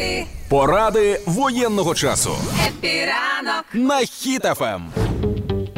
Happy, Поради воєнного часу Happy ранок. на Хіт-ФМ.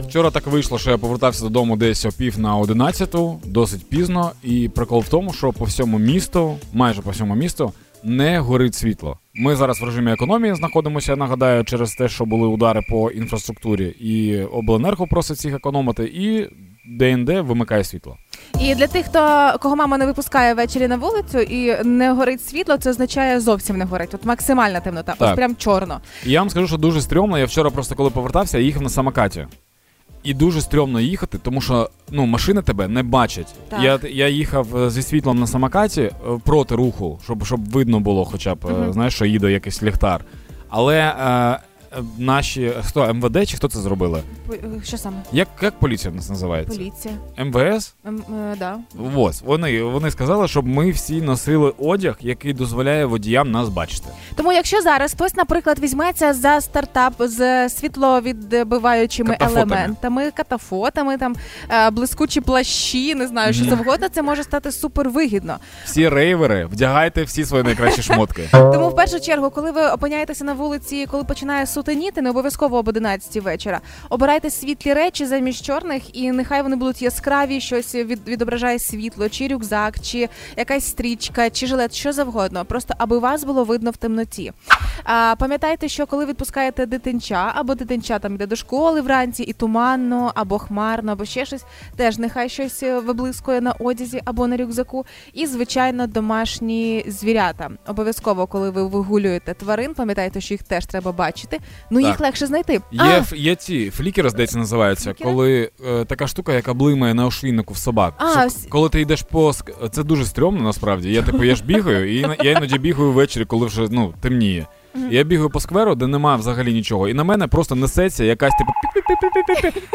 Вчора так вийшло, що я повертався додому десь о пів на одинадцяту, досить пізно. І прикол в тому, що по всьому місту, майже по всьому місту, не горить світло. Ми зараз в режимі економії знаходимося, я нагадаю, через те, що були удари по інфраструктурі, і обленерго просить їх економити, і де-не-де вимикає світло. І для тих, хто кого мама не випускає ввечері на вулицю і не горить світло, це означає зовсім не горить. От максимальна темнота, Так. ось прям чорно. І я вам скажу, що дуже стрьомно. Я вчора просто коли повертався, я їхав на самокаті. І дуже стрьомно їхати, тому що ну машини тебе не бачать. Так. Я, я їхав е, зі світлом на самокаті е, проти руху, щоб, щоб видно було, хоча б е, Мгм. знаєш, що їде якийсь ліхтар. Але е, е, наші хто МВД чи хто це зробили? Е, Що саме? Як, як поліція в нас називається? Поліція. МВС? Ем, е, да. Ось вони, вони сказали, щоб ми всі носили одяг, який дозволяє водіям нас бачити. Тому, якщо зараз хтось, наприклад, візьметься за стартап з світловідбиваючими Катафотами. елементами, катафотами, там е, блискучі плащі, не знаю, що завгодно, це може стати супер вигідно. Всі рейвери, вдягайте всі свої найкращі шмотки. Тому в першу чергу, коли ви опиняєтеся на вулиці, коли починає сутеніти, не обов'язково об 11 вечора, обирайте світлі речі замість чорних, і нехай вони будуть яскраві, щось від, відображає світло, чи рюкзак, чи якась стрічка, чи жилет, що завгодно. Просто аби вас було видно в темноті. А пам'ятайте, що коли відпускаєте дитинча або дитинча там йде до школи вранці, і туманно, або хмарно, або ще щось, теж нехай щось е, виблискує на одязі або на рюкзаку. І звичайно, домашні звірята. Обов'язково, коли ви вигулюєте тварин, пам'ятайте, що їх теж треба бачити. Ну їх Так. легше знайти. Є, А, ф- є ці флікери, здається, називаються, Флікери? коли е, така штука, яка блимає на ошвійнику в собак. А, Що, ось- коли ти йдеш по ск- це дуже стрьомно насправді. Я типу, я ж бігаю, і іно- я іноді бігаю ввечері, коли вже ну темніє. Мгм. Я бігаю по скверу, де немає взагалі нічого, і на мене просто несеться якась типу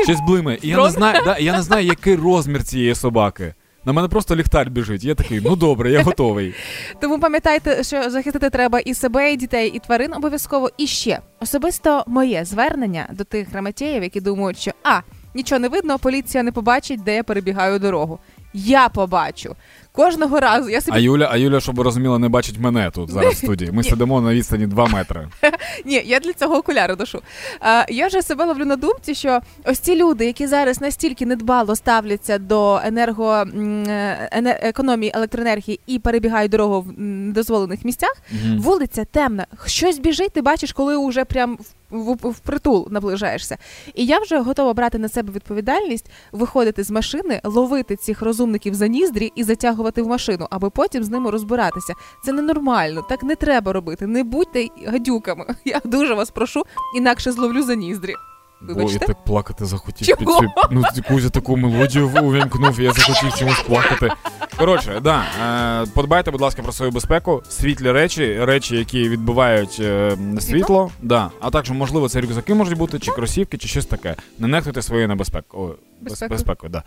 щось блимає. І я не знаю, да, я не знаю, який розмір цієї собаки. На мене просто ліхтар біжить. Я такий, ну добре, я готовий. Тому пам'ятайте, що захистити треба і себе, і дітей, і тварин обов'язково. І ще особисто моє звернення до тих грамотєїв, які думають, що а нічого не видно, поліція не побачить, де я перебігаю дорогу. Я побачу кожного разу. Я собі А Юля, а Юля, щоб ви розуміли, не бачить мене тут зараз в студії. Ми сидимо на відстані 2 метри. Ні, я для цього окуляри ношу. А, я вже себе ловлю на думці, що ось ці люди, які зараз настільки недбало ставляться до енерго е, економії електроенергії і перебігають дорогу в м, недозволених місцях, Мгм. вулиця темна, щось біжить, ти бачиш, коли вже прям в, в, в притул наближаєшся. І я вже готова брати на себе відповідальність, виходити з машини, ловити цих розумників за ніздрі і затягувати в машину, аби потім з ними розбиратися. Це ненормально, так не треба робити. Не будьте гадюками. Я дуже вас прошу, інакше зловлю за ніздрі. Бо я так плакати захотів. Чого? Під цю, ну, Кузя таку мелодію увімкнув, я захотів чомусь плакати. Коротше, да, е, подбайте, будь ласка, про свою безпеку. Світлі речі, речі, які відбивають е, світло. Да. А також, можливо, це рюкзаки можуть бути, чи кросівки, чи щось таке. Не нехтуйте своєю небезпекою. Без- Безпекою. безпекою, да.